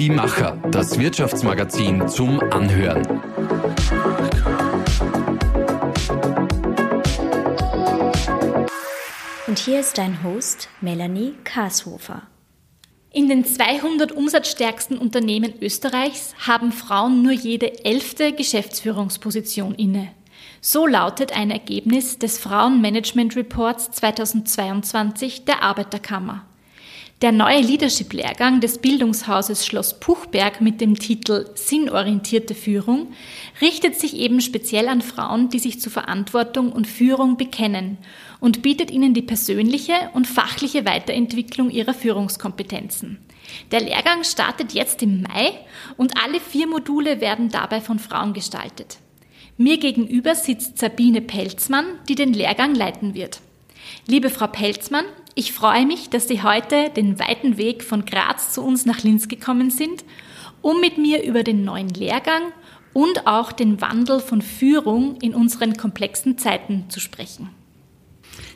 Die Macher, das Wirtschaftsmagazin zum Anhören. Und hier ist dein Host Melanie Karshofer. In den 200 umsatzstärksten Unternehmen Österreichs haben Frauen nur jede elfte Geschäftsführungsposition inne. So lautet ein Ergebnis des Frauenmanagement Reports 2022 der Arbeiterkammer. Der neue Leadership-Lehrgang des Bildungshauses Schloss Puchberg mit dem Titel Sinnorientierte Führung richtet sich eben speziell an Frauen, die sich zu Verantwortung und Führung bekennen und bietet ihnen die persönliche und fachliche Weiterentwicklung ihrer Führungskompetenzen. Der Lehrgang startet jetzt im Mai und alle vier Module werden dabei von Frauen gestaltet. Mir gegenüber sitzt Sabine Pelzmann, die den Lehrgang leiten wird. Liebe Frau Pelzmann, ich freue mich, dass Sie heute den weiten Weg von Graz zu uns nach Linz gekommen sind, um mit mir über den neuen Lehrgang und auch den Wandel von Führung in unseren komplexen Zeiten zu sprechen.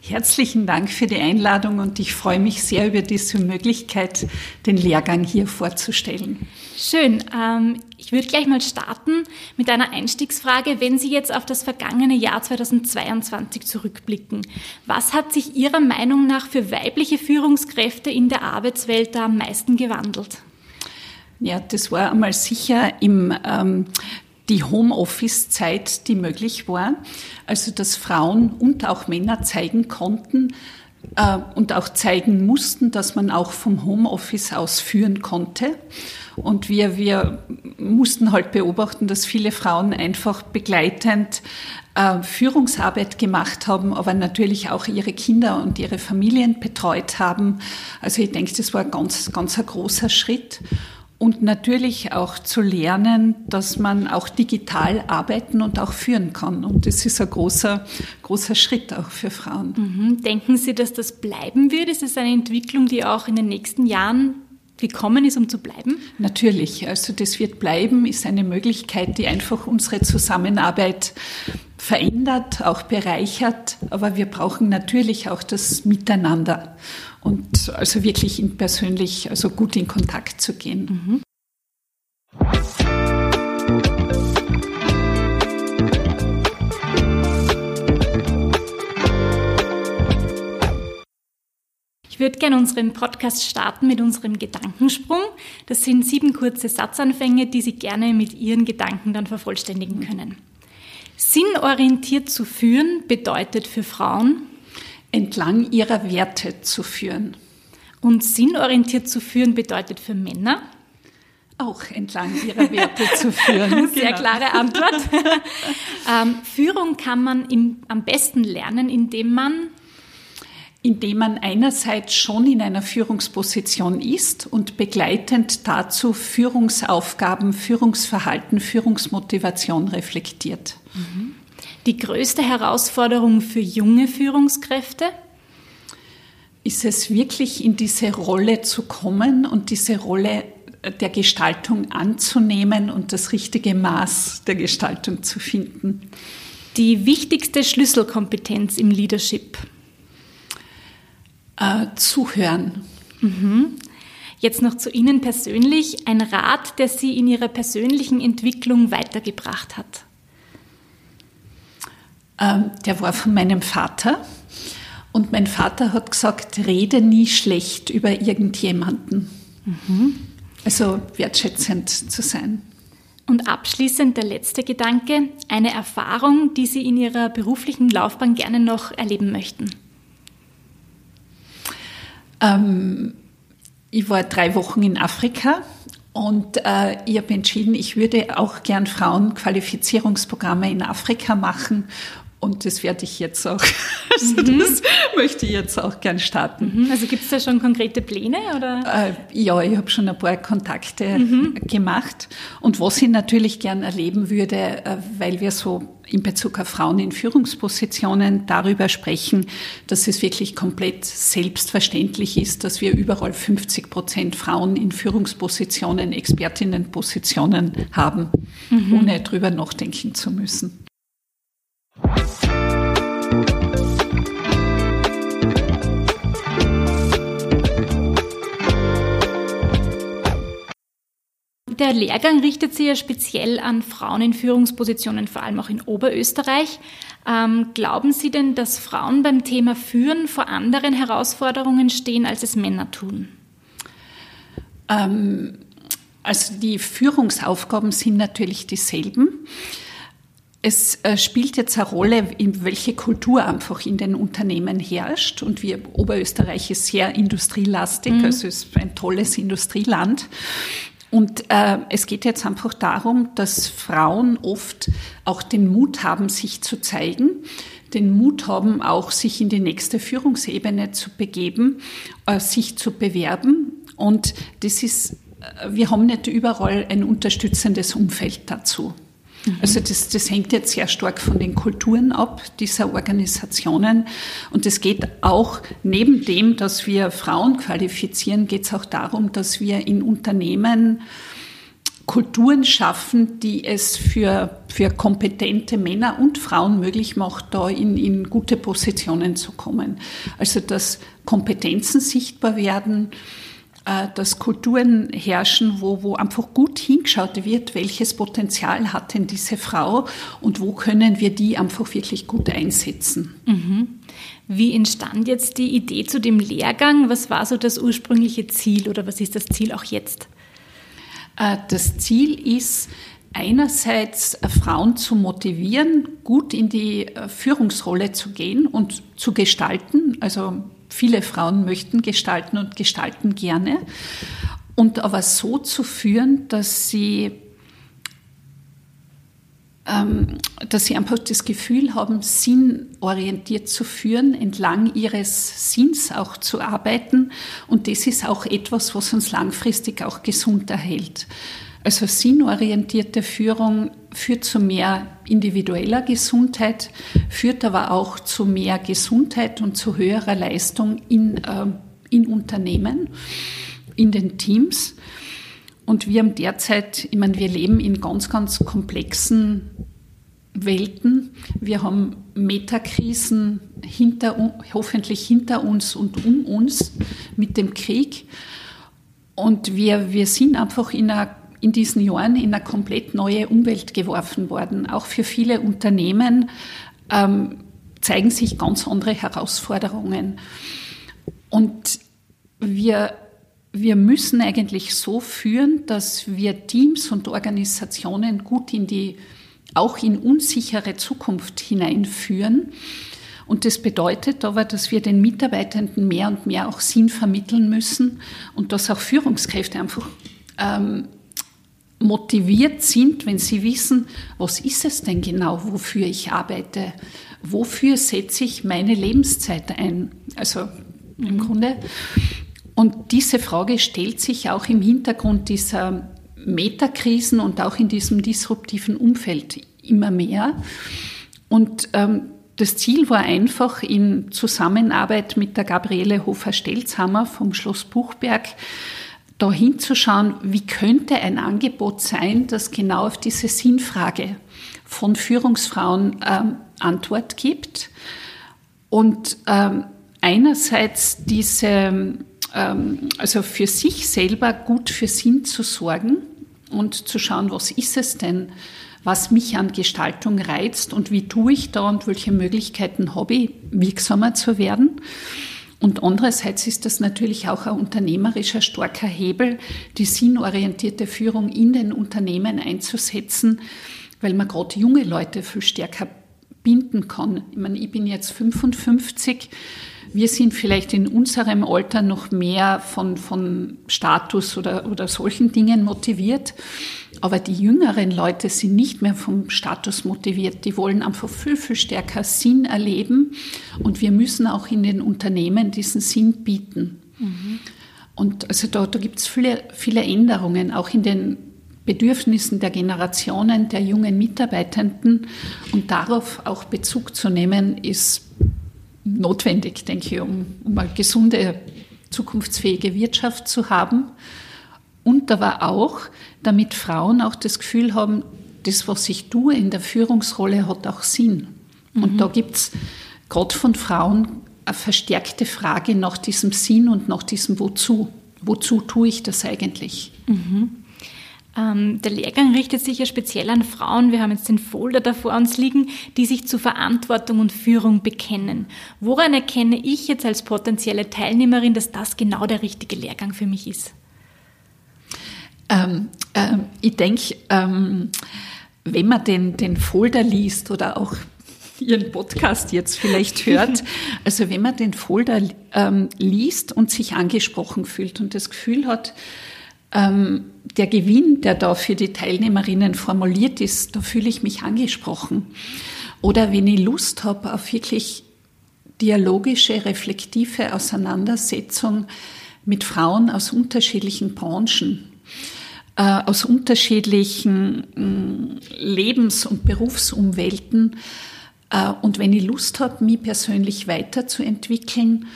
Herzlichen Dank für die Einladung und ich freue mich sehr über diese Möglichkeit, den Lehrgang hier vorzustellen. Schön. Ähm, ich würde gleich mal starten mit einer Einstiegsfrage. Wenn Sie jetzt auf das vergangene Jahr 2022 zurückblicken, was hat sich Ihrer Meinung nach für weibliche Führungskräfte in der Arbeitswelt da am meisten gewandelt? Ja, das war einmal sicher im ähm, die Homeoffice-Zeit, die möglich war. Also dass Frauen und auch Männer zeigen konnten äh, und auch zeigen mussten, dass man auch vom Homeoffice aus führen konnte. Und wir, wir mussten halt beobachten, dass viele Frauen einfach begleitend äh, Führungsarbeit gemacht haben, aber natürlich auch ihre Kinder und ihre Familien betreut haben. Also ich denke, das war ein ganz, ganz ein großer Schritt und natürlich auch zu lernen, dass man auch digital arbeiten und auch führen kann. Und das ist ein großer, großer Schritt auch für Frauen. Mhm. Denken Sie, dass das bleiben wird? Ist es eine Entwicklung, die auch in den nächsten Jahren gekommen ist, um zu bleiben? Natürlich. Also das wird bleiben, ist eine Möglichkeit, die einfach unsere Zusammenarbeit verändert, auch bereichert. Aber wir brauchen natürlich auch das Miteinander und also wirklich in persönlich, also gut in Kontakt zu gehen. Mhm. Würde gerne unseren Podcast starten mit unserem Gedankensprung. Das sind sieben kurze Satzanfänge, die Sie gerne mit Ihren Gedanken dann vervollständigen können. Sinnorientiert zu führen bedeutet für Frauen entlang ihrer Werte zu führen. Und sinnorientiert zu führen bedeutet für Männer auch entlang ihrer Werte zu führen. Sehr genau. klare Antwort. ähm, Führung kann man im, am besten lernen, indem man indem man einerseits schon in einer Führungsposition ist und begleitend dazu Führungsaufgaben, Führungsverhalten, Führungsmotivation reflektiert. Die größte Herausforderung für junge Führungskräfte? Ist es wirklich in diese Rolle zu kommen und diese Rolle der Gestaltung anzunehmen und das richtige Maß der Gestaltung zu finden? Die wichtigste Schlüsselkompetenz im Leadership? Äh, zuhören. Mhm. Jetzt noch zu Ihnen persönlich ein Rat, der Sie in Ihrer persönlichen Entwicklung weitergebracht hat. Ähm, der war von meinem Vater. Und mein Vater hat gesagt, rede nie schlecht über irgendjemanden. Mhm. Also wertschätzend zu sein. Und abschließend der letzte Gedanke, eine Erfahrung, die Sie in Ihrer beruflichen Laufbahn gerne noch erleben möchten. Ähm, ich war drei Wochen in Afrika und äh, ich habe entschieden, ich würde auch gern Frauenqualifizierungsprogramme in Afrika machen und das werde ich jetzt auch, also mhm. das möchte ich jetzt auch gern starten. Mhm. Also gibt es da schon konkrete Pläne? Oder? Äh, ja, ich habe schon ein paar Kontakte mhm. gemacht. Und was ich natürlich gern erleben würde, äh, weil wir so in Bezug auf Frauen in Führungspositionen darüber sprechen, dass es wirklich komplett selbstverständlich ist, dass wir überall 50 Prozent Frauen in Führungspositionen, Expertinnenpositionen haben, mhm. ohne drüber nachdenken zu müssen. Der Lehrgang richtet sich ja speziell an Frauen in Führungspositionen, vor allem auch in Oberösterreich. Ähm, glauben Sie denn, dass Frauen beim Thema Führen vor anderen Herausforderungen stehen, als es Männer tun? Ähm, also die Führungsaufgaben sind natürlich dieselben. Es äh, spielt jetzt eine Rolle, welche Kultur einfach in den Unternehmen herrscht. Und wir, Oberösterreich ist sehr industrielastig, mhm. also ist ein tolles Industrieland. Und äh, es geht jetzt einfach darum, dass Frauen oft auch den Mut haben, sich zu zeigen, den Mut haben, auch sich in die nächste Führungsebene zu begeben, äh, sich zu bewerben. Und das ist, äh, wir haben nicht überall ein unterstützendes Umfeld dazu. Also das, das hängt jetzt sehr stark von den Kulturen ab dieser Organisationen. Und es geht auch neben dem, dass wir Frauen qualifizieren, geht es auch darum, dass wir in Unternehmen Kulturen schaffen, die es für, für kompetente Männer und Frauen möglich macht, da in, in gute Positionen zu kommen. Also dass Kompetenzen sichtbar werden, dass Kulturen herrschen, wo, wo einfach gut hingeschaut wird, welches Potenzial hat denn diese Frau und wo können wir die einfach wirklich gut einsetzen. Mhm. Wie entstand jetzt die Idee zu dem Lehrgang? Was war so das ursprüngliche Ziel oder was ist das Ziel auch jetzt? Äh, das Ziel ist, einerseits äh, Frauen zu motivieren, gut in die Führungsrolle zu gehen und zu gestalten, also Viele Frauen möchten gestalten und gestalten gerne. Und aber so zu führen, dass sie, ähm, dass sie einfach das Gefühl haben, sinnorientiert zu führen, entlang ihres Sinns auch zu arbeiten. Und das ist auch etwas, was uns langfristig auch gesund erhält. Also sinnorientierte Führung führt zu mehr individueller Gesundheit, führt aber auch zu mehr Gesundheit und zu höherer Leistung in, äh, in Unternehmen, in den Teams. Und wir haben derzeit, ich meine, wir leben in ganz, ganz komplexen Welten. Wir haben Metakrisen hinter, hoffentlich hinter uns und um uns mit dem Krieg. Und wir, wir sind einfach in einer in diesen Jahren in eine komplett neue Umwelt geworfen worden. Auch für viele Unternehmen ähm, zeigen sich ganz andere Herausforderungen. Und wir, wir müssen eigentlich so führen, dass wir Teams und Organisationen gut in die, auch in unsichere Zukunft hineinführen. Und das bedeutet aber, dass wir den Mitarbeitenden mehr und mehr auch Sinn vermitteln müssen und dass auch Führungskräfte einfach ähm, motiviert sind, wenn sie wissen, was ist es denn genau, wofür ich arbeite, wofür setze ich meine Lebenszeit ein. Also im Grunde. Und diese Frage stellt sich auch im Hintergrund dieser Metakrisen und auch in diesem disruptiven Umfeld immer mehr. Und ähm, das Ziel war einfach in Zusammenarbeit mit der Gabriele Hofer-Stelzhammer vom Schloss Buchberg da hinzuschauen, wie könnte ein Angebot sein, das genau auf diese Sinnfrage von Führungsfrauen ähm, Antwort gibt. Und ähm, einerseits diese, ähm, also für sich selber gut für Sinn zu sorgen und zu schauen, was ist es denn, was mich an Gestaltung reizt und wie tue ich da und welche Möglichkeiten habe ich, wirksamer zu werden. Und andererseits ist das natürlich auch ein unternehmerischer starker Hebel, die sinnorientierte Führung in den Unternehmen einzusetzen, weil man gerade junge Leute viel stärker binden kann. Ich meine, ich bin jetzt 55 wir sind vielleicht in unserem Alter noch mehr von, von Status oder, oder solchen Dingen motiviert. Aber die jüngeren Leute sind nicht mehr vom Status motiviert. Die wollen einfach viel, viel stärker Sinn erleben. Und wir müssen auch in den Unternehmen diesen Sinn bieten. Mhm. Und also da, da gibt es viele, viele Änderungen, auch in den Bedürfnissen der Generationen der jungen Mitarbeitenden. Und darauf auch Bezug zu nehmen, ist notwendig, denke ich, um, um eine gesunde, zukunftsfähige Wirtschaft zu haben. Und aber auch, damit Frauen auch das Gefühl haben, das, was ich tue in der Führungsrolle, hat auch Sinn. Mhm. Und da gibt es gerade von Frauen eine verstärkte Frage nach diesem Sinn und nach diesem Wozu. Wozu tue ich das eigentlich? Mhm. Ähm, der Lehrgang richtet sich ja speziell an Frauen, wir haben jetzt den Folder da vor uns liegen, die sich zu Verantwortung und Führung bekennen. Woran erkenne ich jetzt als potenzielle Teilnehmerin, dass das genau der richtige Lehrgang für mich ist? Ähm, ähm, ich denke, ähm, wenn man den, den Folder liest oder auch Ihren Podcast jetzt vielleicht hört. Also wenn man den Folder ähm, liest und sich angesprochen fühlt und das Gefühl hat, ähm, der Gewinn, der da für die Teilnehmerinnen formuliert ist, da fühle ich mich angesprochen. Oder wenn ich Lust habe auf wirklich dialogische, reflektive Auseinandersetzung mit Frauen aus unterschiedlichen Branchen, aus unterschiedlichen mm, Lebens- und Berufsumwelten. Äh, und wenn ich Lust habe, mich persönlich weiterzuentwickeln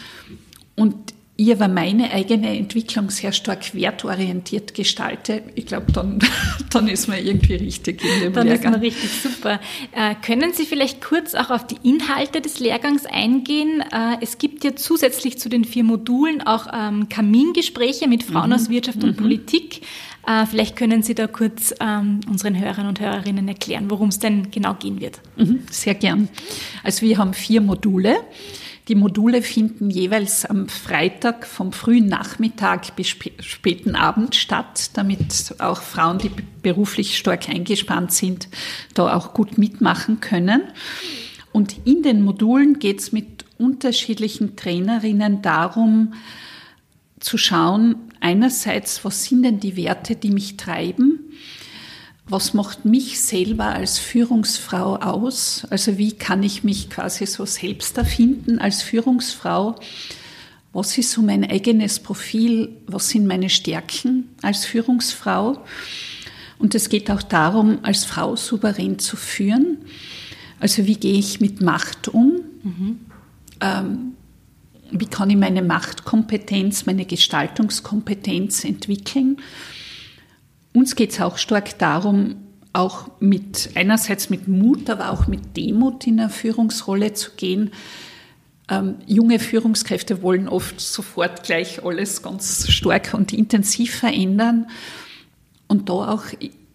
und ich aber meine eigene Entwicklung sehr stark wertorientiert gestalte, ich glaube, dann, dann ist man irgendwie richtig in dem dann Lehrgang. Dann ist man richtig super. Äh, können Sie vielleicht kurz auch auf die Inhalte des Lehrgangs eingehen? Äh, es gibt ja zusätzlich zu den vier Modulen auch ähm, Kamingespräche mit Frauen mhm. aus Wirtschaft und mhm. Politik. Äh, vielleicht können Sie da kurz ähm, unseren Hörern und Hörerinnen erklären, worum es denn genau gehen wird. Mhm, sehr gern. Also wir haben vier Module. Die Module finden jeweils am Freitag vom frühen Nachmittag bis späten Abend statt, damit auch Frauen, die beruflich stark eingespannt sind, da auch gut mitmachen können. Und in den Modulen geht es mit unterschiedlichen Trainerinnen darum, zu schauen, einerseits, was sind denn die Werte, die mich treiben? was macht mich selber als Führungsfrau aus? Also wie kann ich mich quasi so selbst erfinden als Führungsfrau? Was ist so mein eigenes Profil? Was sind meine Stärken als Führungsfrau? Und es geht auch darum, als Frau souverän zu führen. Also wie gehe ich mit Macht um? Mhm. Ähm, wie kann ich meine Machtkompetenz, meine Gestaltungskompetenz entwickeln? Uns geht es auch stark darum, auch mit einerseits mit Mut, aber auch mit Demut in eine Führungsrolle zu gehen. Ähm, junge Führungskräfte wollen oft sofort gleich alles ganz stark und intensiv verändern und da auch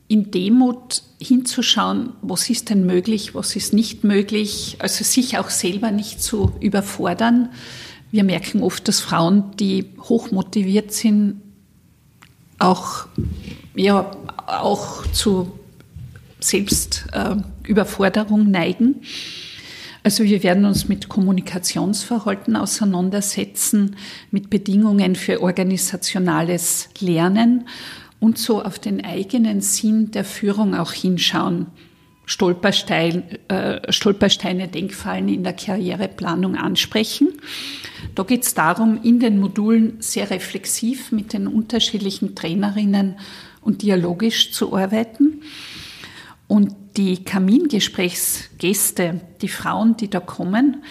in Demut hinzuschauen, was ist denn möglich, was ist nicht möglich, also sich auch selber nicht zu überfordern. Wir merken oft, dass Frauen, die hoch motiviert sind, auch, ja, auch zu Selbstüberforderung äh, neigen. Also wir werden uns mit Kommunikationsverhalten auseinandersetzen, mit Bedingungen für organisationales Lernen und so auf den eigenen Sinn der Führung auch hinschauen. Stolperstein, äh, Stolpersteine, Denkfallen in der Karriereplanung ansprechen. Da geht es darum, in den Modulen sehr reflexiv mit den unterschiedlichen Trainerinnen und dialogisch zu arbeiten. Und die Kamingesprächsgäste, die Frauen, die da kommen,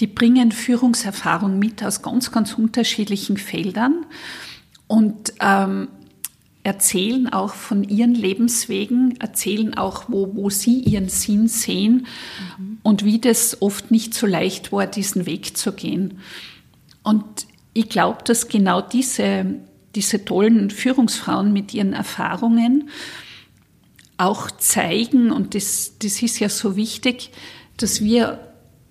die bringen Führungserfahrung mit aus ganz, ganz unterschiedlichen Feldern. Und ähm, erzählen auch von ihren Lebenswegen, erzählen auch, wo, wo sie ihren Sinn sehen mhm. und wie das oft nicht so leicht war, diesen Weg zu gehen. Und ich glaube, dass genau diese, diese tollen Führungsfrauen mit ihren Erfahrungen auch zeigen, und das, das ist ja so wichtig, dass wir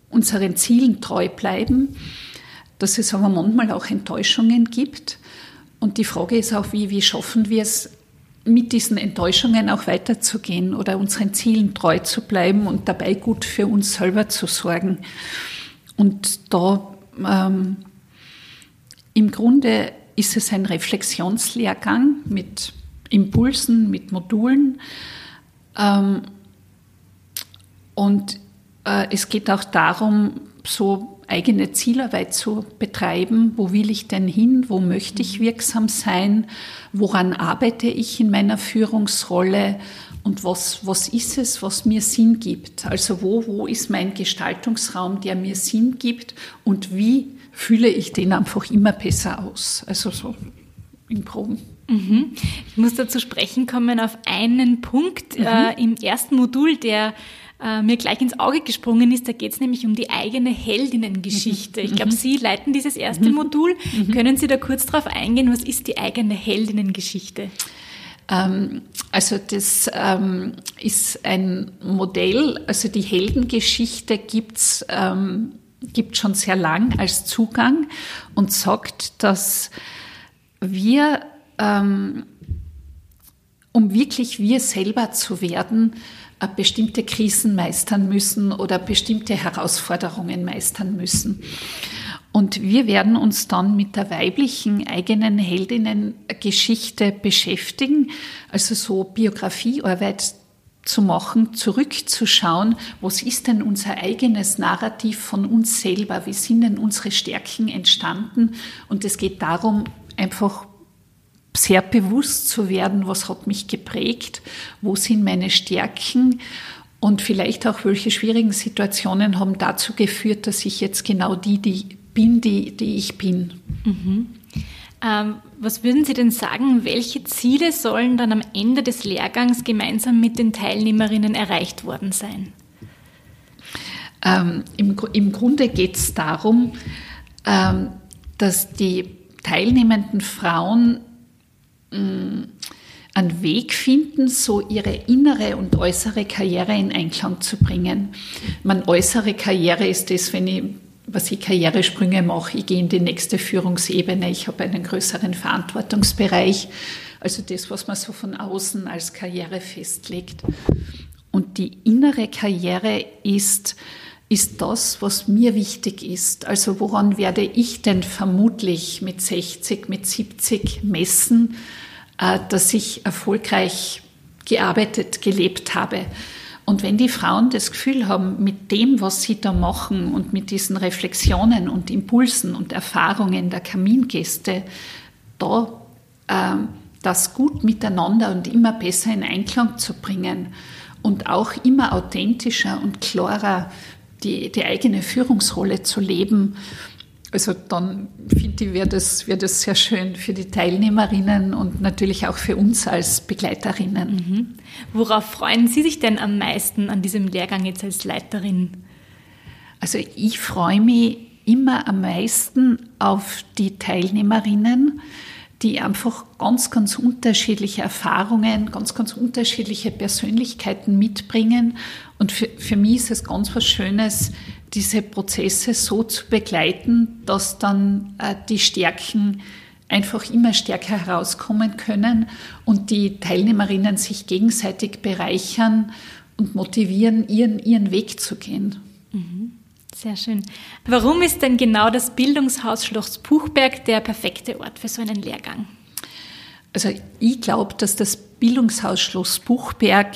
unseren Zielen treu bleiben, dass es aber manchmal auch Enttäuschungen gibt und die Frage ist auch, wie, wie schaffen wir es, mit diesen Enttäuschungen auch weiterzugehen oder unseren Zielen treu zu bleiben und dabei gut für uns selber zu sorgen. Und da ähm, im Grunde ist es ein Reflexionslehrgang mit Impulsen, mit Modulen. Ähm, und äh, es geht auch darum, so eigene Zielarbeit zu betreiben. Wo will ich denn hin? Wo möchte ich wirksam sein? Woran arbeite ich in meiner Führungsrolle? Und was, was ist es, was mir Sinn gibt? Also wo, wo ist mein Gestaltungsraum, der mir Sinn gibt? Und wie fühle ich den einfach immer besser aus? Also so in Proben. Mhm. Ich muss dazu sprechen kommen auf einen Punkt mhm. äh, im ersten Modul, der äh, mir gleich ins Auge gesprungen ist. Da geht es nämlich um die eigene Heldinnengeschichte. Ich glaube, mhm. Sie leiten dieses erste mhm. Modul. Mhm. Können Sie da kurz darauf eingehen, was ist die eigene Heldinnengeschichte? Ähm, also das ähm, ist ein Modell, also die Heldengeschichte gibt's ähm, gibt schon sehr lang als Zugang und sagt, dass wir, ähm, um wirklich wir selber zu werden, äh, bestimmte Krisen meistern müssen oder bestimmte Herausforderungen meistern müssen. Und wir werden uns dann mit der weiblichen eigenen Heldinnengeschichte beschäftigen, also so Biografiearbeit zu machen, zurückzuschauen, was ist denn unser eigenes Narrativ von uns selber, wie sind denn unsere Stärken entstanden. Und es geht darum, einfach sehr bewusst zu werden, was hat mich geprägt, wo sind meine Stärken und vielleicht auch welche schwierigen Situationen haben dazu geführt, dass ich jetzt genau die, die bin, die, die ich bin. Mhm. Ähm, was würden Sie denn sagen, welche Ziele sollen dann am Ende des Lehrgangs gemeinsam mit den Teilnehmerinnen erreicht worden sein? Ähm, im, Im Grunde geht es darum, ähm, dass die teilnehmenden Frauen mh, mm, einen Weg finden, so ihre innere und äußere Karriere in Einklang zu bringen. Meine äußere Karriere ist das, wenn ich was ich Karrieresprünge mache, ich gehe in die nächste Führungsebene, ich habe einen größeren Verantwortungsbereich, also das, was man so von außen als Karriere festlegt. Und die innere Karriere ist, ist das, was mir wichtig ist. Also woran werde ich denn vermutlich mit 60, mit 70 messen, äh, dass ich erfolgreich gearbeitet, gelebt habe. Und wenn die Frauen das Gefühl haben, mit dem, was sie da machen und mit diesen Reflexionen und Impulsen und Erfahrungen der Kamingäste, da äh, das gut miteinander und immer besser in Einklang zu bringen und auch immer authentischer und klarer die, die eigene Führungsrolle zu leben also dann finde ich, wäre das, wär das sehr schön für die Teilnehmerinnen und natürlich auch für uns als Begleiterinnen. Mhm. Worauf freuen Sie sich denn am meisten an diesem Lehrgang jetzt als Leiterin? Also ich freue mich immer am meisten auf die Teilnehmerinnen, die einfach ganz, ganz unterschiedliche Erfahrungen, ganz, ganz unterschiedliche Persönlichkeiten mitbringen. Und für, für mich ist es ganz was Schönes, diese Prozesse so zu begleiten, dass dann äh, die Stärken einfach immer stärker herauskommen können und die Teilnehmerinnen sich gegenseitig bereichern und motivieren, ihren, ihren Weg zu gehen. Mhm. Sehr schön. Warum ist denn genau das Bildungshaus Schloss Buchberg der perfekte Ort für so einen Lehrgang? Also ich glaube, dass das Bildungshaus Schloss Buchberg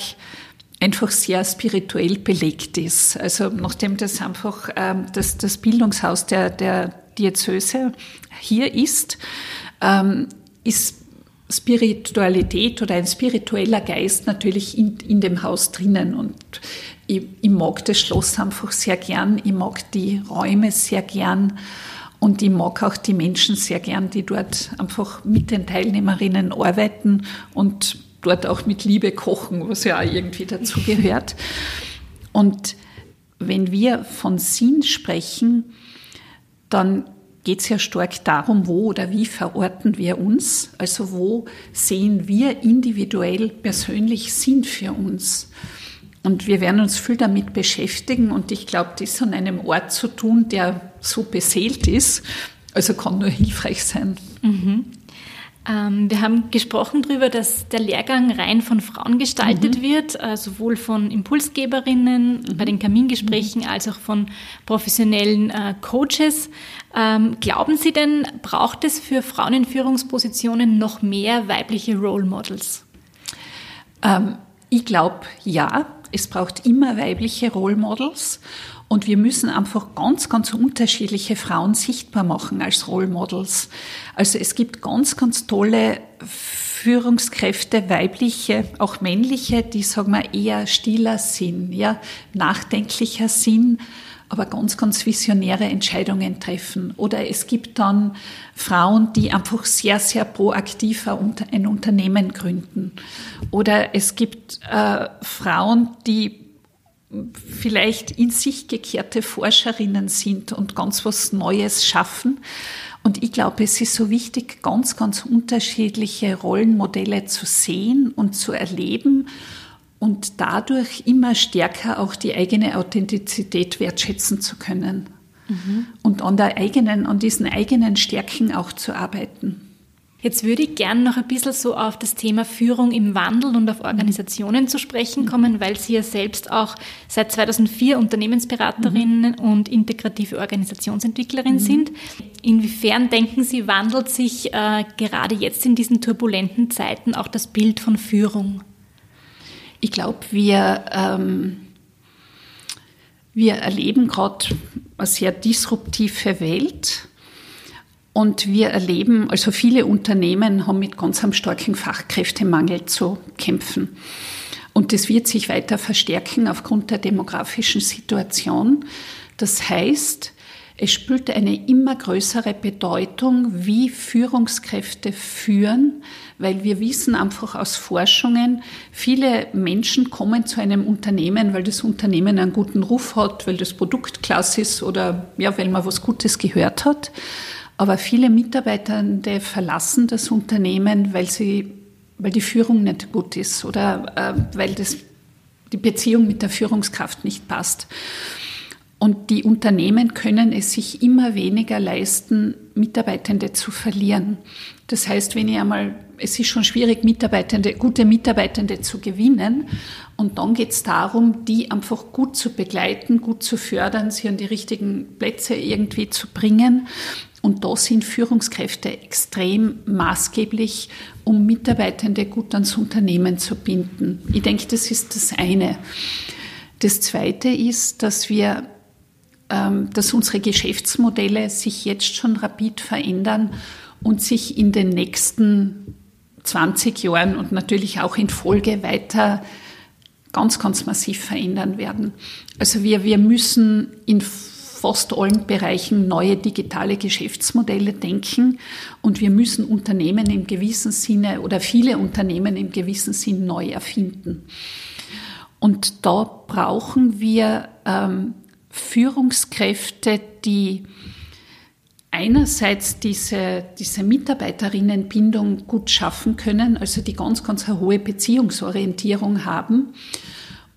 einfach sehr spirituell belegt ist. Also nachdem das einfach ähm, das, das Bildungshaus der, der Diözese hier ist, ähm, ist Spiritualität oder ein spiritueller Geist natürlich in, in dem Haus drinnen. Und ich, ich mag das Schloss einfach sehr gern, ich mag die Räume sehr gern. Und ich mag auch die Menschen sehr gern, die dort einfach mit den Teilnehmerinnen arbeiten und dort auch mit Liebe kochen, was ja auch irgendwie dazu gehört. Und wenn wir von Sinn sprechen, dann geht es ja stark darum, wo oder wie verorten wir uns, also wo sehen wir individuell persönlich Sinn für uns. Und wir werden uns viel damit beschäftigen und ich glaube, das an einem Ort zu tun, der so beseelt ist, also kann nur hilfreich sein. Mhm. Ähm, wir haben gesprochen darüber, dass der Lehrgang rein von Frauen gestaltet mhm. wird, äh, sowohl von Impulsgeberinnen mhm. bei den Kamingesprächen mhm. als auch von professionellen äh, Coaches. Ähm, glauben Sie denn, braucht es für Frauen in Führungspositionen noch mehr weibliche Role Models? Ähm, ich glaube, ja. Es braucht immer weibliche Role Models. Und wir müssen einfach ganz, ganz unterschiedliche Frauen sichtbar machen als Role Models. Also es gibt ganz, ganz tolle Führungskräfte, weibliche, auch männliche, die, sagen wir, eher stiller sind, ja, nachdenklicher sind, aber ganz, ganz visionäre Entscheidungen treffen. Oder es gibt dann Frauen, die einfach sehr, sehr proaktiv ein Unternehmen gründen. Oder es gibt äh, Frauen, die vielleicht in sich gekehrte Forscherinnen sind und ganz was Neues schaffen. Und ich glaube, es ist so wichtig, ganz, ganz unterschiedliche Rollenmodelle zu sehen und zu erleben und dadurch immer stärker auch die eigene Authentizität wertschätzen zu können. Mhm. Und an der eigenen, an diesen eigenen Stärken auch zu arbeiten. Jetzt würde ich gerne noch ein bisschen so auf das Thema Führung im Wandel und auf Organisationen zu sprechen kommen, weil Sie ja selbst auch seit 2004 Unternehmensberaterin mhm. und integrative Organisationsentwicklerin mhm. sind. Inwiefern denken Sie, wandelt sich äh, gerade jetzt in diesen turbulenten Zeiten auch das Bild von Führung? Ich glaube, wir, ähm, wir erleben gerade eine sehr disruptive Welt und wir erleben, also viele Unternehmen haben mit ganz einem starken Fachkräftemangel zu kämpfen. Und das wird sich weiter verstärken aufgrund der demografischen Situation. Das heißt, es spielt eine immer größere Bedeutung, wie Führungskräfte führen, weil wir wissen einfach aus Forschungen, viele Menschen kommen zu einem Unternehmen, weil das Unternehmen einen guten Ruf hat, weil das Produkt klasse ist oder ja, weil man was Gutes gehört hat. Aber viele Mitarbeitende verlassen das Unternehmen, weil sie, weil die Führung nicht gut ist oder äh, weil das, die Beziehung mit der Führungskraft nicht passt. Und die Unternehmen können es sich immer weniger leisten, Mitarbeitende zu verlieren. Das heißt, wenn ich einmal, es ist schon schwierig, Mitarbeitende, gute Mitarbeitende zu gewinnen. Und dann geht es darum, die einfach gut zu begleiten, gut zu fördern, sie an die richtigen Plätze irgendwie zu bringen. Und da sind Führungskräfte extrem maßgeblich, um Mitarbeitende gut ans Unternehmen zu binden. Ich denke, das ist das eine. Das zweite ist, dass wir, dass unsere Geschäftsmodelle sich jetzt schon rapid verändern und sich in den nächsten 20 Jahren und natürlich auch in Folge weiter ganz, ganz massiv verändern werden. Also wir, wir müssen in fast allen Bereichen neue digitale Geschäftsmodelle denken und wir müssen Unternehmen im gewissen Sinne oder viele Unternehmen im gewissen Sinn neu erfinden. Und da brauchen wir ähm, Führungskräfte, die einerseits diese, diese Mitarbeiterinnenbindung gut schaffen können, also die ganz, ganz hohe Beziehungsorientierung haben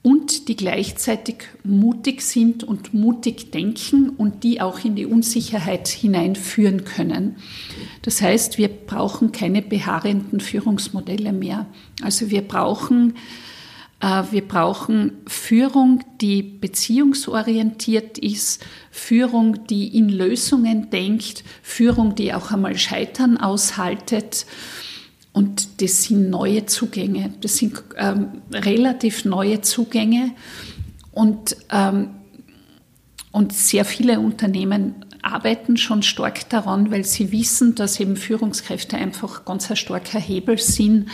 und die gleichzeitig mutig sind und mutig denken und die auch in die Unsicherheit hineinführen können. Das heißt, wir brauchen keine beharrenden Führungsmodelle mehr. Also wir brauchen wir brauchen Führung, die beziehungsorientiert ist, Führung, die in Lösungen denkt, Führung, die auch einmal Scheitern aushaltet. Und das sind neue Zugänge, das sind ähm, relativ neue Zugänge. Und, ähm, und sehr viele Unternehmen arbeiten schon stark daran, weil sie wissen, dass eben Führungskräfte einfach ganz ein starker Hebel sind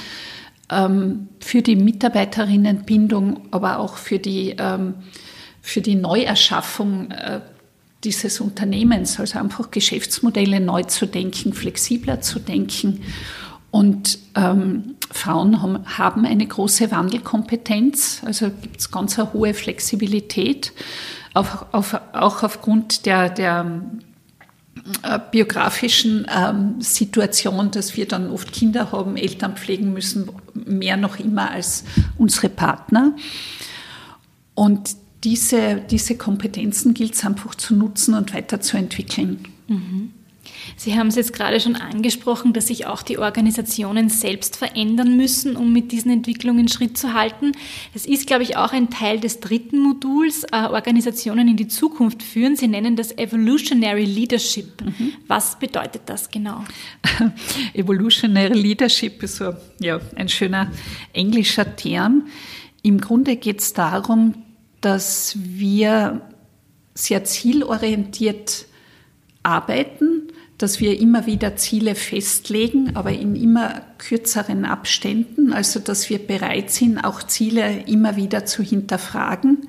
für die Mitarbeiterinnenbindung, aber auch für die, ähm, für die Neuerschaffung äh, dieses Unternehmens, also einfach Geschäftsmodelle neu zu denken, flexibler zu denken. Und ähm, Frauen haben, eine große Wandelkompetenz, also gibt es ganz eine hohe Flexibilität, auch, auf, auch aufgrund der, der biografischen ähm, Situation, dass wir dann oft Kinder haben, Eltern pflegen müssen, mehr noch immer als unsere Partner. Und diese, diese Kompetenzen gilt es einfach zu nutzen und weiterzuentwickeln. Mhm. Sie haben es jetzt gerade schon angesprochen, dass sich auch die Organisationen selbst verändern müssen, um mit diesen Entwicklungen Schritt zu halten. Das ist, glaube ich, auch ein Teil des dritten Moduls, äh, Organisationen in die Zukunft führen. Sie nennen das Evolutionary Leadership. Mhm. Was bedeutet das genau? Evolutionary Leadership ist so ja, ein schöner englischer Term. Im Grunde geht es darum, dass wir sehr zielorientiert arbeiten dass wir immer wieder Ziele festlegen, aber in immer kürzeren Abständen, also dass wir bereit sind, auch Ziele immer wieder zu hinterfragen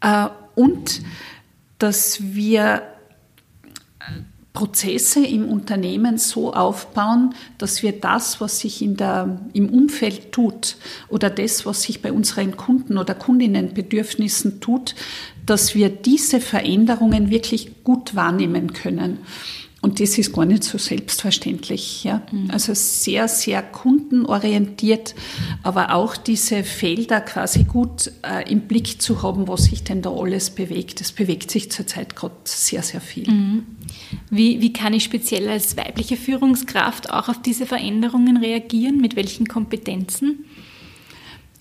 äh, und dass wir Prozesse im Unternehmen so aufbauen, dass wir das, was sich in der, im Umfeld tut oder das, was sich bei unseren Kunden oder Kundinnenbedürfnissen tut, dass wir diese Veränderungen wirklich gut wahrnehmen können. Und das ist gar nicht so selbstverständlich. Ja? Mhm. Also sehr, sehr kundenorientiert, aber auch diese Felder quasi gut äh, im Blick zu haben, was sich denn da alles bewegt. Es bewegt sich zurzeit gerade sehr, sehr viel. Mhm. Wie, wie kann ich speziell als weibliche Führungskraft auch auf diese Veränderungen reagieren? Mit welchen Kompetenzen?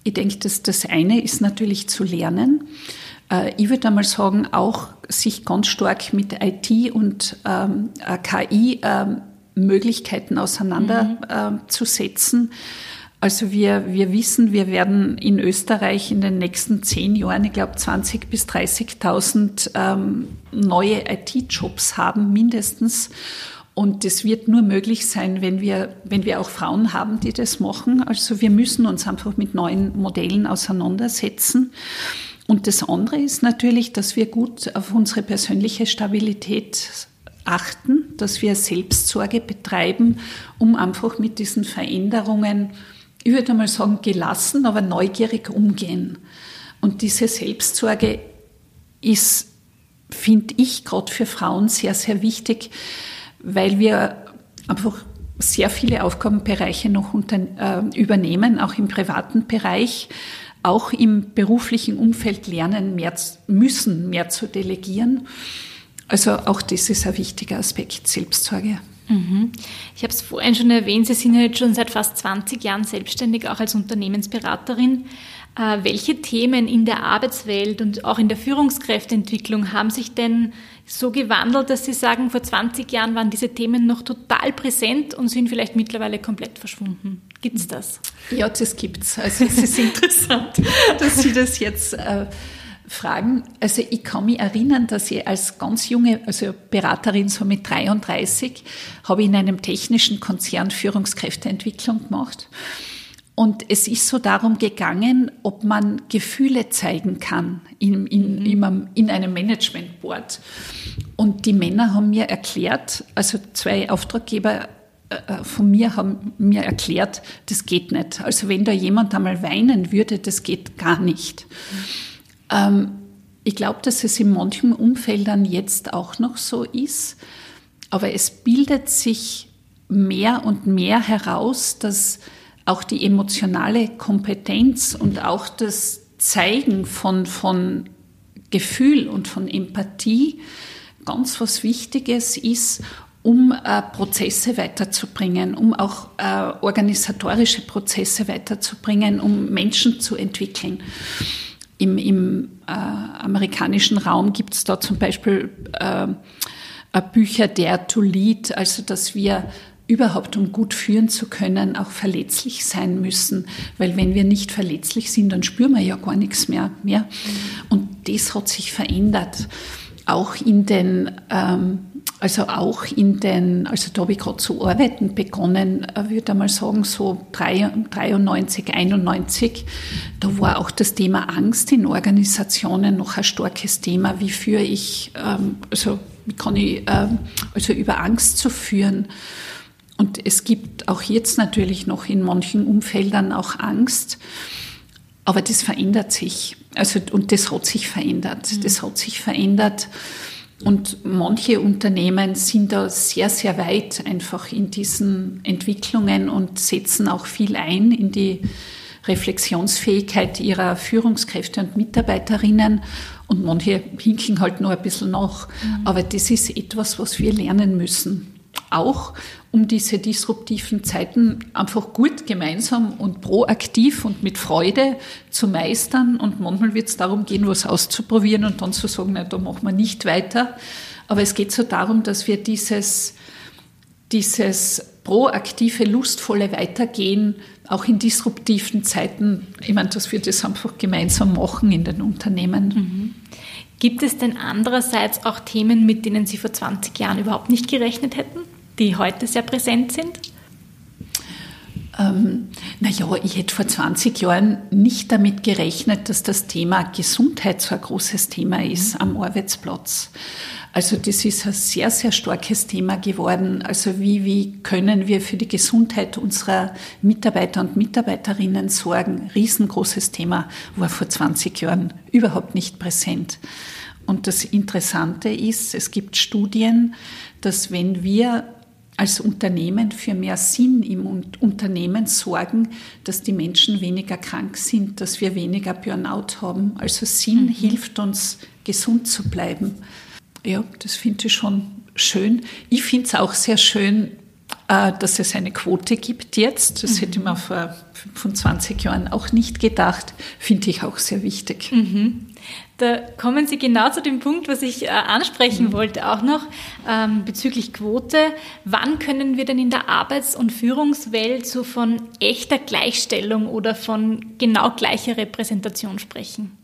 Ich denke, dass das eine ist natürlich zu lernen. Äh, ich würde einmal sagen, auch sich ganz stark mit IT und ähm, äh, KI ähm, Möglichkeiten auseinanderzusetzen. Mhm. Also wir, wir wissen, wir werden in Österreich in den nächsten zehn Jahren, ich glaube, 20.000 bis 30.000 ähm, neue IT-Jobs haben, mindestens. Und das wird nur möglich sein, wenn wir, wenn wir auch Frauen haben, die das machen. Also wir müssen uns einfach mit neuen Modellen auseinandersetzen. Und das andere ist natürlich, dass wir gut auf unsere persönliche Stabilität achten, dass wir Selbstsorge betreiben, um einfach mit diesen Veränderungen, ich würde mal sagen, gelassen, aber neugierig umgehen. Und diese Selbstsorge ist, finde ich, gerade für Frauen sehr, sehr wichtig, weil wir einfach sehr viele Aufgabenbereiche noch unter, äh, übernehmen, auch im privaten Bereich auch im beruflichen Umfeld lernen mehr, müssen, mehr zu delegieren. Also auch das ist ein wichtiger Aspekt, Selbstsorge. Mhm. Ich habe es vorhin schon erwähnt, Sie sind ja jetzt schon seit fast 20 Jahren selbstständig, auch als Unternehmensberaterin. Äh, welche Themen in der Arbeitswelt und auch in der Führungskräfteentwicklung haben sich denn so gewandelt, dass Sie sagen, vor 20 Jahren waren diese Themen noch total präsent und sind vielleicht mittlerweile komplett verschwunden? Gibt es das? Ja, das gibt es. Also es ist interessant, dass Sie das jetzt äh, fragen. Also ich kann mich erinnern, dass ich als ganz junge, also Beraterin so mit 33, habe ich in einem technischen Konzern Führungskräfteentwicklung gemacht. Und es ist so darum gegangen, ob man Gefühle zeigen kann in, in, mhm. in einem Managementboard. Und die Männer haben mir erklärt, also zwei Auftraggeber äh, äh, von mir haben mir erklärt, das geht nicht. Also wenn da jemand einmal weinen würde, das geht gar nicht. Mhm. Ähm, ich glaube, dass es in manchen Umfeldern jetzt auch noch so ist, aber es bildet sich mehr und mehr heraus, dass auch die emotionale Kompetenz und auch das Zeigen von, von Gefühl und von Empathie ganz was Wichtiges ist, um äh, Prozesse weiterzubringen, um auch äh, organisatorische Prozesse weiterzubringen, um Menschen zu entwickeln. Im, im äh, amerikanischen Raum gibt es da zum Beispiel äh, Bücher Dare to Lead, also dass wir überhaupt um gut führen zu können, auch verletzlich sein müssen. Weil wenn wir nicht verletzlich sind, dann spüren wir ja gar nichts mehr. mehr. Und das hat sich verändert. Auch in den, ähm, also auch in den, also da habe ich gerade zu arbeiten begonnen, äh, würde ich mal sagen, so 93, 91, da war auch das Thema Angst in Organisationen noch ein starkes Thema. Wie führe ich, ähm, also wie kann ich, ähm, also über Angst zu führen. Und es gibt auch jetzt natürlich noch in manchen Umfeldern auch Angst, aber das verändert sich. Also, und das hat sich verändert. Mhm. Das hat sich verändert. Und manche Unternehmen sind da sehr, sehr weit einfach in diesen Entwicklungen und setzen auch viel ein in die Reflexionsfähigkeit ihrer Führungskräfte und Mitarbeiterinnen. Und manche hinken halt noch ein bisschen nach. Mhm. Aber das ist etwas, was wir lernen müssen auch um diese disruptiven Zeiten einfach gut gemeinsam und proaktiv und mit Freude zu meistern. Und manchmal wird es darum gehen, was auszuprobieren und dann zu sagen, na, da machen wir nicht weiter. Aber es geht so darum, dass wir dieses, dieses proaktive, lustvolle Weitergehen auch in disruptiven Zeiten, ich meine, dass wir das einfach gemeinsam machen in den Unternehmen. Mhm. Gibt es denn andererseits auch Themen, mit denen Sie vor 20 Jahren überhaupt nicht gerechnet hätten? Die heute sehr präsent sind? Ähm, naja, ich hätte vor 20 Jahren nicht damit gerechnet, dass das Thema Gesundheit so ein großes Thema ist am Arbeitsplatz. Also das ist ein sehr, sehr starkes Thema geworden. Also wie, wie können wir für die Gesundheit unserer Mitarbeiter und Mitarbeiterinnen sorgen? Riesengroßes Thema, war vor 20 Jahren überhaupt nicht präsent. Und das Interessante ist, es gibt Studien, dass wenn wir als Unternehmen für mehr Sinn im Unternehmen sorgen, dass die Menschen weniger krank sind, dass wir weniger Burnout haben. Also Sinn mhm. hilft uns, gesund zu bleiben. Ja, das finde ich schon schön. Ich finde es auch sehr schön, äh, dass es eine Quote gibt jetzt. Das mhm. hätte man vor 25 Jahren auch nicht gedacht. Finde ich auch sehr wichtig. Mhm. Da kommen Sie genau zu dem Punkt, was ich äh, ansprechen mhm. wollte, auch noch ähm, bezüglich Quote. Wann können wir denn in der Arbeits- und Führungswelt so von echter Gleichstellung oder von genau gleicher Repräsentation sprechen?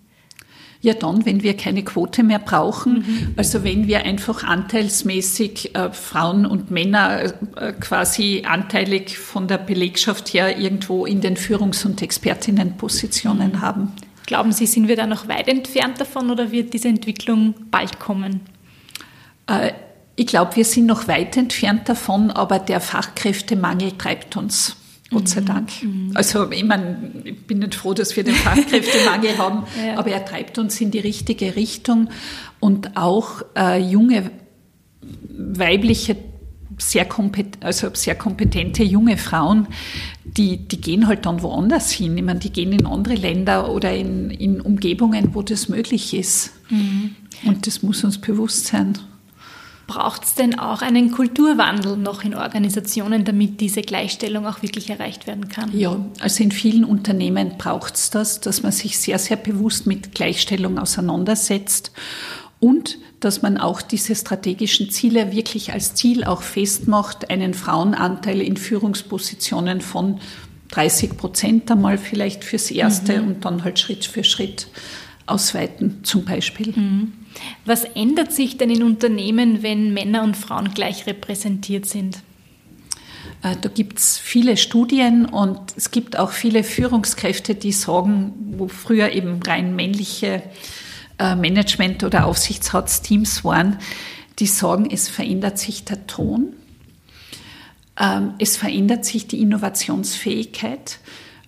Ja, dann, wenn wir keine Quote mehr brauchen, mhm. also wenn wir einfach anteilsmäßig äh, Frauen und Männer äh, quasi anteilig von der Belegschaft her irgendwo in den Führungs- und Expertinnenpositionen mhm. haben. Glauben Sie, sind wir da noch weit entfernt davon oder wird diese Entwicklung bald kommen? Äh, ich glaube, wir sind noch weit entfernt davon, aber der Fachkräftemangel treibt uns. Gott sei mhm. Dank. Mhm. Also ich, mein, ich bin nicht froh, dass wir den Fachkräftemangel haben, ja. aber er treibt uns in die richtige Richtung und auch äh, junge weibliche sehr, kompet also sehr kompetente junge Frauen, die, die gehen halt dann woanders hin. Ich meine, die gehen in andere Länder oder in, in Umgebungen, wo das möglich ist. Mhm. Und das muss uns bewusst sein. Braucht es denn auch einen Kulturwandel noch in Organisationen, damit diese Gleichstellung auch wirklich erreicht werden kann? Ja, also in vielen Unternehmen braucht es das, dass man sich sehr, sehr bewusst mit Gleichstellung auseinandersetzt und dass man auch diese strategischen Ziele wirklich als Ziel auch festmacht, einen Frauenanteil in Führungspositionen von 30 Prozent einmal vielleicht fürs Erste mhm. und dann halt Schritt für Schritt ausweiten zum Beispiel. Mhm. Was ändert sich denn in Unternehmen, wenn Männer und Frauen gleich repräsentiert sind? Äh, da gibt es viele Studien und es gibt auch viele Führungskräfte, die sagen, wo früher eben rein männliche Management- oder Aufsichtsratsteams waren, die sagen, es verändert sich der Ton, ähm, es verändert sich die Innovationsfähigkeit.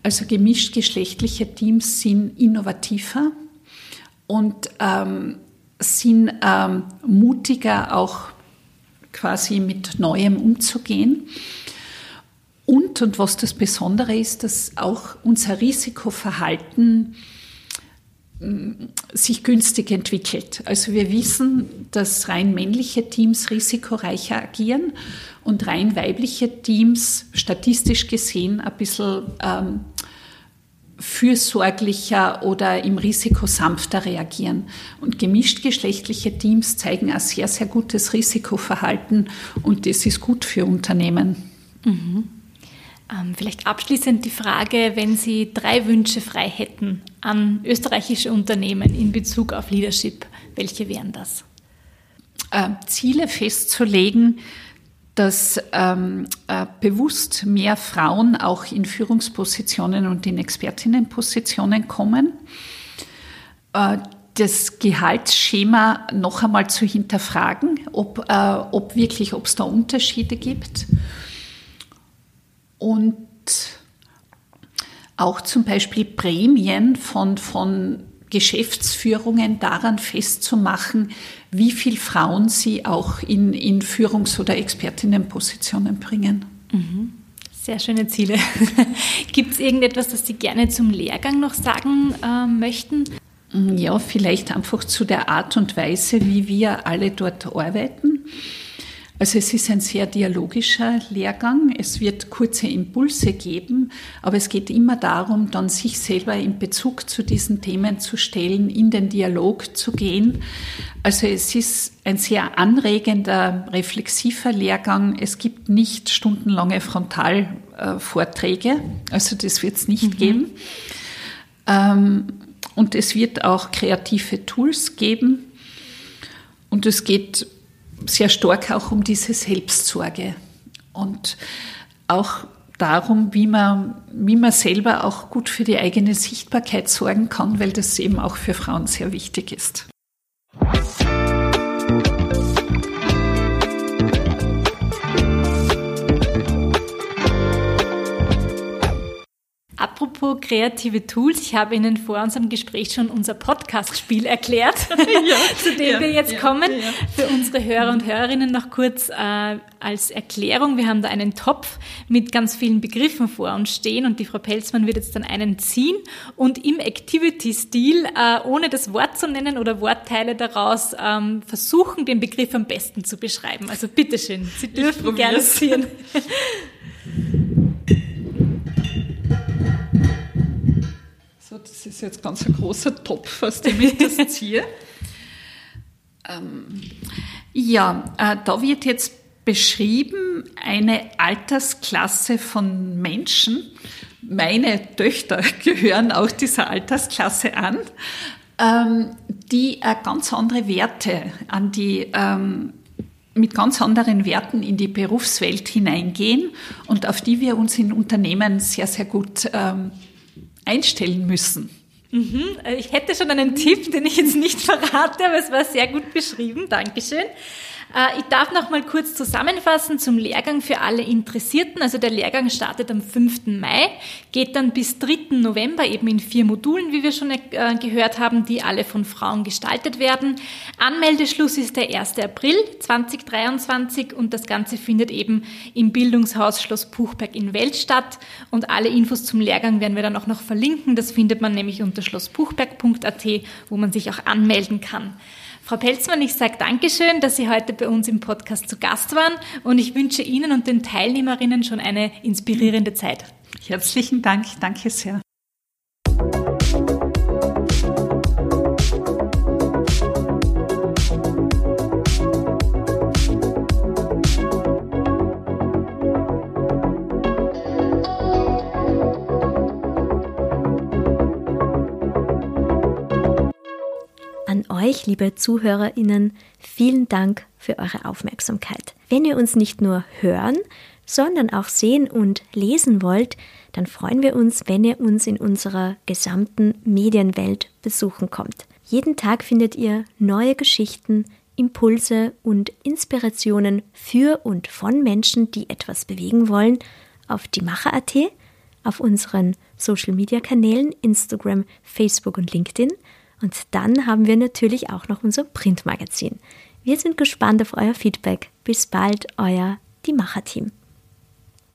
Also gemischt geschlechtliche Teams sind innovativer und ähm, sind ähm, mutiger, auch quasi mit Neuem umzugehen. Und, und was das Besondere ist, dass auch unser Risikoverhalten sich günstig entwickelt. Also wir wissen, dass rein männliche Teams risikoreicher agieren und rein weibliche Teams statistisch gesehen ein bisschen ähm, fürsorglicher oder im Risiko sanfter reagieren. Und gemischtgeschlechtliche Teams zeigen ein sehr, sehr gutes Risikoverhalten und das ist gut für Unternehmen. Mhm. Ähm, vielleicht abschließend die Frage, wenn Sie drei Wünsche frei hätten an österreichische Unternehmen in Bezug auf Leadership, welche wären das? Äh, Ziele festzulegen, dass ähm, äh, bewusst mehr Frauen auch in Führungspositionen und in Expertinnenpositionen kommen. Äh, das Gehaltsschema noch einmal zu hinterfragen, ob, äh, ob wirklich, ob es da Unterschiede gibt. Und auch zum Beispiel Prämien von, von Geschäftsführungen daran festzumachen, wie viele Frauen sie auch in, in Führungs- oder Expertinnenpositionen bringen. Mhm. Sehr schöne Ziele. Gibt es irgendetwas, das Sie gerne zum Lehrgang noch sagen äh, möchten? Ja, vielleicht einfach zu der Art und Weise, wie wir alle dort arbeiten. Also es ist ein sehr dialogischer Lehrgang. Es wird kurze Impulse geben, aber es geht immer darum, dann sich selber in Bezug zu diesen Themen zu stellen, in den Dialog zu gehen. Also es ist ein sehr anregender, reflexiver Lehrgang. Es gibt nicht stundenlange Frontalvorträge, also das wird es nicht mhm. geben. Ähm, und es wird auch kreative Tools geben. Und es geht sehr stark auch um diese Selbstsorge und auch darum, wie man, wie man selber auch gut für die eigene Sichtbarkeit sorgen kann, weil das eben auch für Frauen sehr wichtig ist. Apropos kreative Tools, ich habe Ihnen vor unserem Gespräch schon unser Podcast-Spiel erklärt, ja, zu dem ja, wir jetzt ja, kommen. Für unsere Hörer und Hörerinnen noch kurz äh, als Erklärung. Wir haben da einen Topf mit ganz vielen Begriffen vor uns stehen und die Frau Pelzmann wird jetzt dann einen ziehen und im Activity-Stil, äh, ohne das Wort zu nennen oder Wortteile daraus, ähm, versuchen, den Begriff am besten zu beschreiben. Also bitteschön, Sie dürfen gerne ziehen. ist jetzt ganz ein großer Topf, aus dem ich das ziehe. ähm, ja, äh, da wird jetzt beschrieben eine Altersklasse von Menschen. Meine Töchter gehören auch dieser Altersklasse an, ähm, die äh, ganz andere Werte an die ähm, mit ganz anderen Werten in die Berufswelt hineingehen und auf die wir uns in Unternehmen sehr, sehr gut ähm, einstellen müssen. Mhm. Ich hätte schon einen Tipp, den ich jetzt nicht verrate, aber es war sehr gut beschrieben. Dankeschön. Äh, ich darf noch mal kurz zusammenfassen zum Lehrgang für alle Interessierten. Also der Lehrgang startet am 5. Mai, geht dann bis 3. November eben in vier Modulen, wie wir schon äh, gehört haben, die alle von Frauen gestaltet werden. Anmeldeschluss ist der 1. April 2023 und das Ganze findet eben im Bildungshaus Schloss Buchberg in Welt statt. Und alle Infos zum Lehrgang werden wir dann auch noch verlinken. Das findet man nämlich unter schlossbuchberg.at, wo man sich auch anmelden kann. Frau Pelzmann, ich sage Dankeschön, dass Sie heute bei uns im Podcast zu Gast waren und ich wünsche Ihnen und den Teilnehmerinnen schon eine inspirierende Zeit. Herzlichen Dank, danke sehr. Euch, liebe ZuhörerInnen, vielen Dank für eure Aufmerksamkeit. Wenn ihr uns nicht nur hören, sondern auch sehen und lesen wollt, dann freuen wir uns, wenn ihr uns in unserer gesamten Medienwelt besuchen kommt. Jeden Tag findet ihr neue Geschichten, Impulse und Inspirationen für und von Menschen, die etwas bewegen wollen, auf die Macher.at, auf unseren Social Media Kanälen Instagram, Facebook und LinkedIn und dann haben wir natürlich auch noch unser Printmagazin. Wir sind gespannt auf euer Feedback. Bis bald, euer Die Macher-Team.